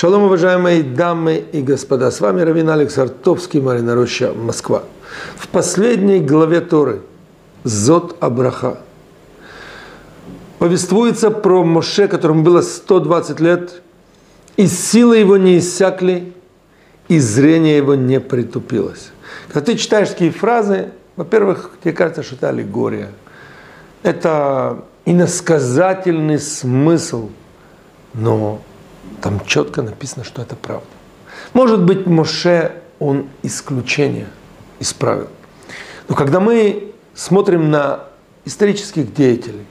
Шалом, уважаемые дамы и господа, с вами Равин Алекс Артовский, Марина Роща, Москва. В последней главе Торы Зод Абраха повествуется про Моше, которому было 120 лет, и силы его не иссякли, и зрение его не притупилось. Когда ты читаешь такие фразы, во-первых, тебе кажется, что это аллегория. Это иносказательный смысл, но там четко написано, что это правда. Может быть, Моше, он исключение исправил. Но когда мы смотрим на исторических деятелей,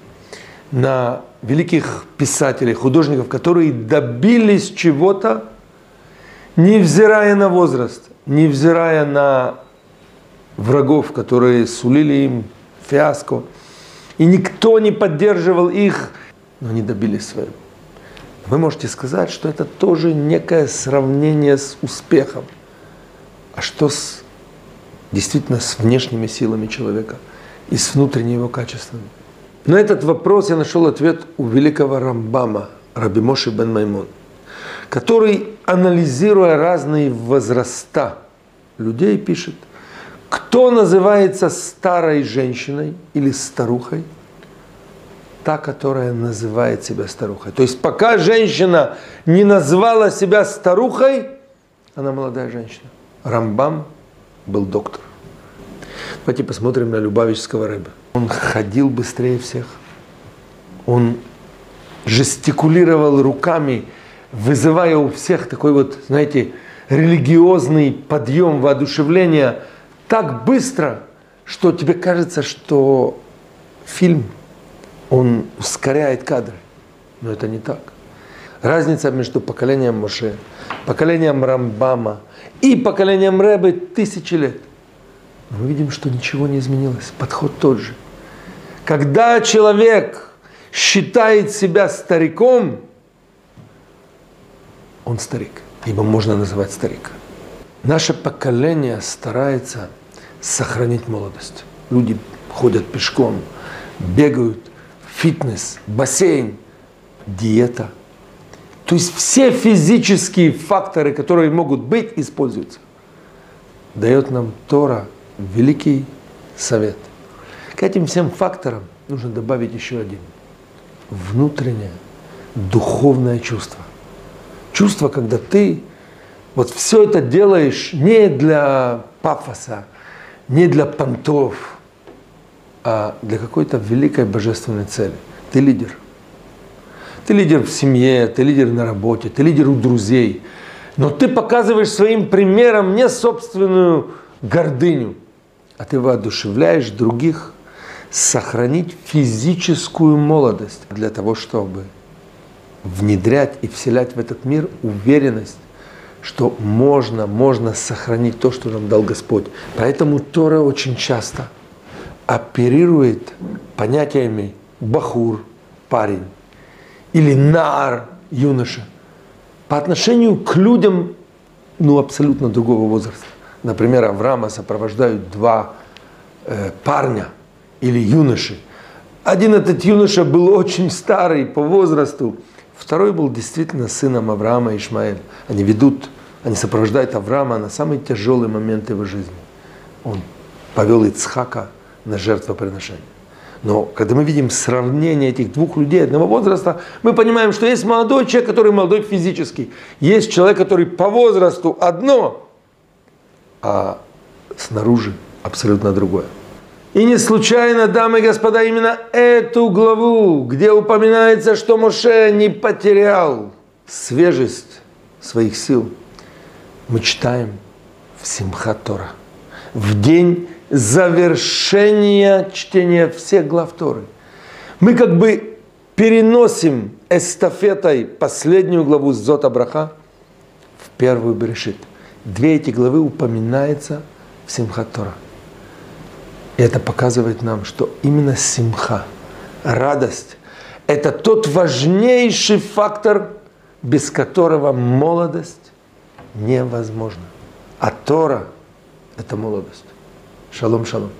на великих писателей, художников, которые добились чего-то, невзирая на возраст, невзирая на врагов, которые сулили им фиаско, и никто не поддерживал их, но они добились своего. Вы можете сказать, что это тоже некое сравнение с успехом. А что с действительно с внешними силами человека и с внутренними его качествами? На этот вопрос я нашел ответ у великого Рамбама, Раби Моши бен Маймон, который, анализируя разные возраста людей, пишет, кто называется старой женщиной или старухой – та, которая называет себя старухой. То есть пока женщина не назвала себя старухой, она молодая женщина. Рамбам был доктор. Давайте посмотрим на Любавического рыба. Он ходил быстрее всех. Он жестикулировал руками, вызывая у всех такой вот, знаете, религиозный подъем, воодушевление так быстро, что тебе кажется, что фильм он ускоряет кадры. Но это не так. Разница между поколением Моше, поколением Рамбама и поколением Рэбы тысячи лет. Мы видим, что ничего не изменилось. Подход тот же. Когда человек считает себя стариком, он старик. Ибо можно называть старик. Наше поколение старается сохранить молодость. Люди ходят пешком, бегают, фитнес, бассейн, диета. То есть все физические факторы, которые могут быть, используются. Дает нам Тора великий совет. К этим всем факторам нужно добавить еще один. Внутреннее, духовное чувство. Чувство, когда ты вот все это делаешь не для пафоса, не для понтов, а для какой-то великой божественной цели. Ты лидер. Ты лидер в семье, ты лидер на работе, ты лидер у друзей. Но ты показываешь своим примером не собственную гордыню, а ты воодушевляешь других сохранить физическую молодость для того, чтобы внедрять и вселять в этот мир уверенность, что можно, можно сохранить то, что нам дал Господь. Поэтому Тора очень часто – оперирует понятиями бахур, парень, или нар, юноша, по отношению к людям ну, абсолютно другого возраста. Например, Авраама сопровождают два э, парня или юноши. Один этот юноша был очень старый по возрасту, второй был действительно сыном Авраама и Ишмаэль. Они ведут, они сопровождают Авраама на самый тяжелый момент его жизни. Он повел Ицхака на жертвоприношение. Но когда мы видим сравнение этих двух людей одного возраста, мы понимаем, что есть молодой человек, который молодой физически. Есть человек, который по возрасту одно, а снаружи абсолютно другое. И не случайно, дамы и господа, именно эту главу, где упоминается, что Моше не потерял свежесть своих сил, мы читаем в Симхат Тора, в день завершения чтения всех глав Торы. Мы как бы переносим эстафетой последнюю главу Зот Абраха в первую Берешит. Две эти главы упоминаются в Симхат Тора. И это показывает нам, что именно симха, радость, это тот важнейший фактор, без которого молодость невозможна. А Тора – это молодость. Шалом, шалом.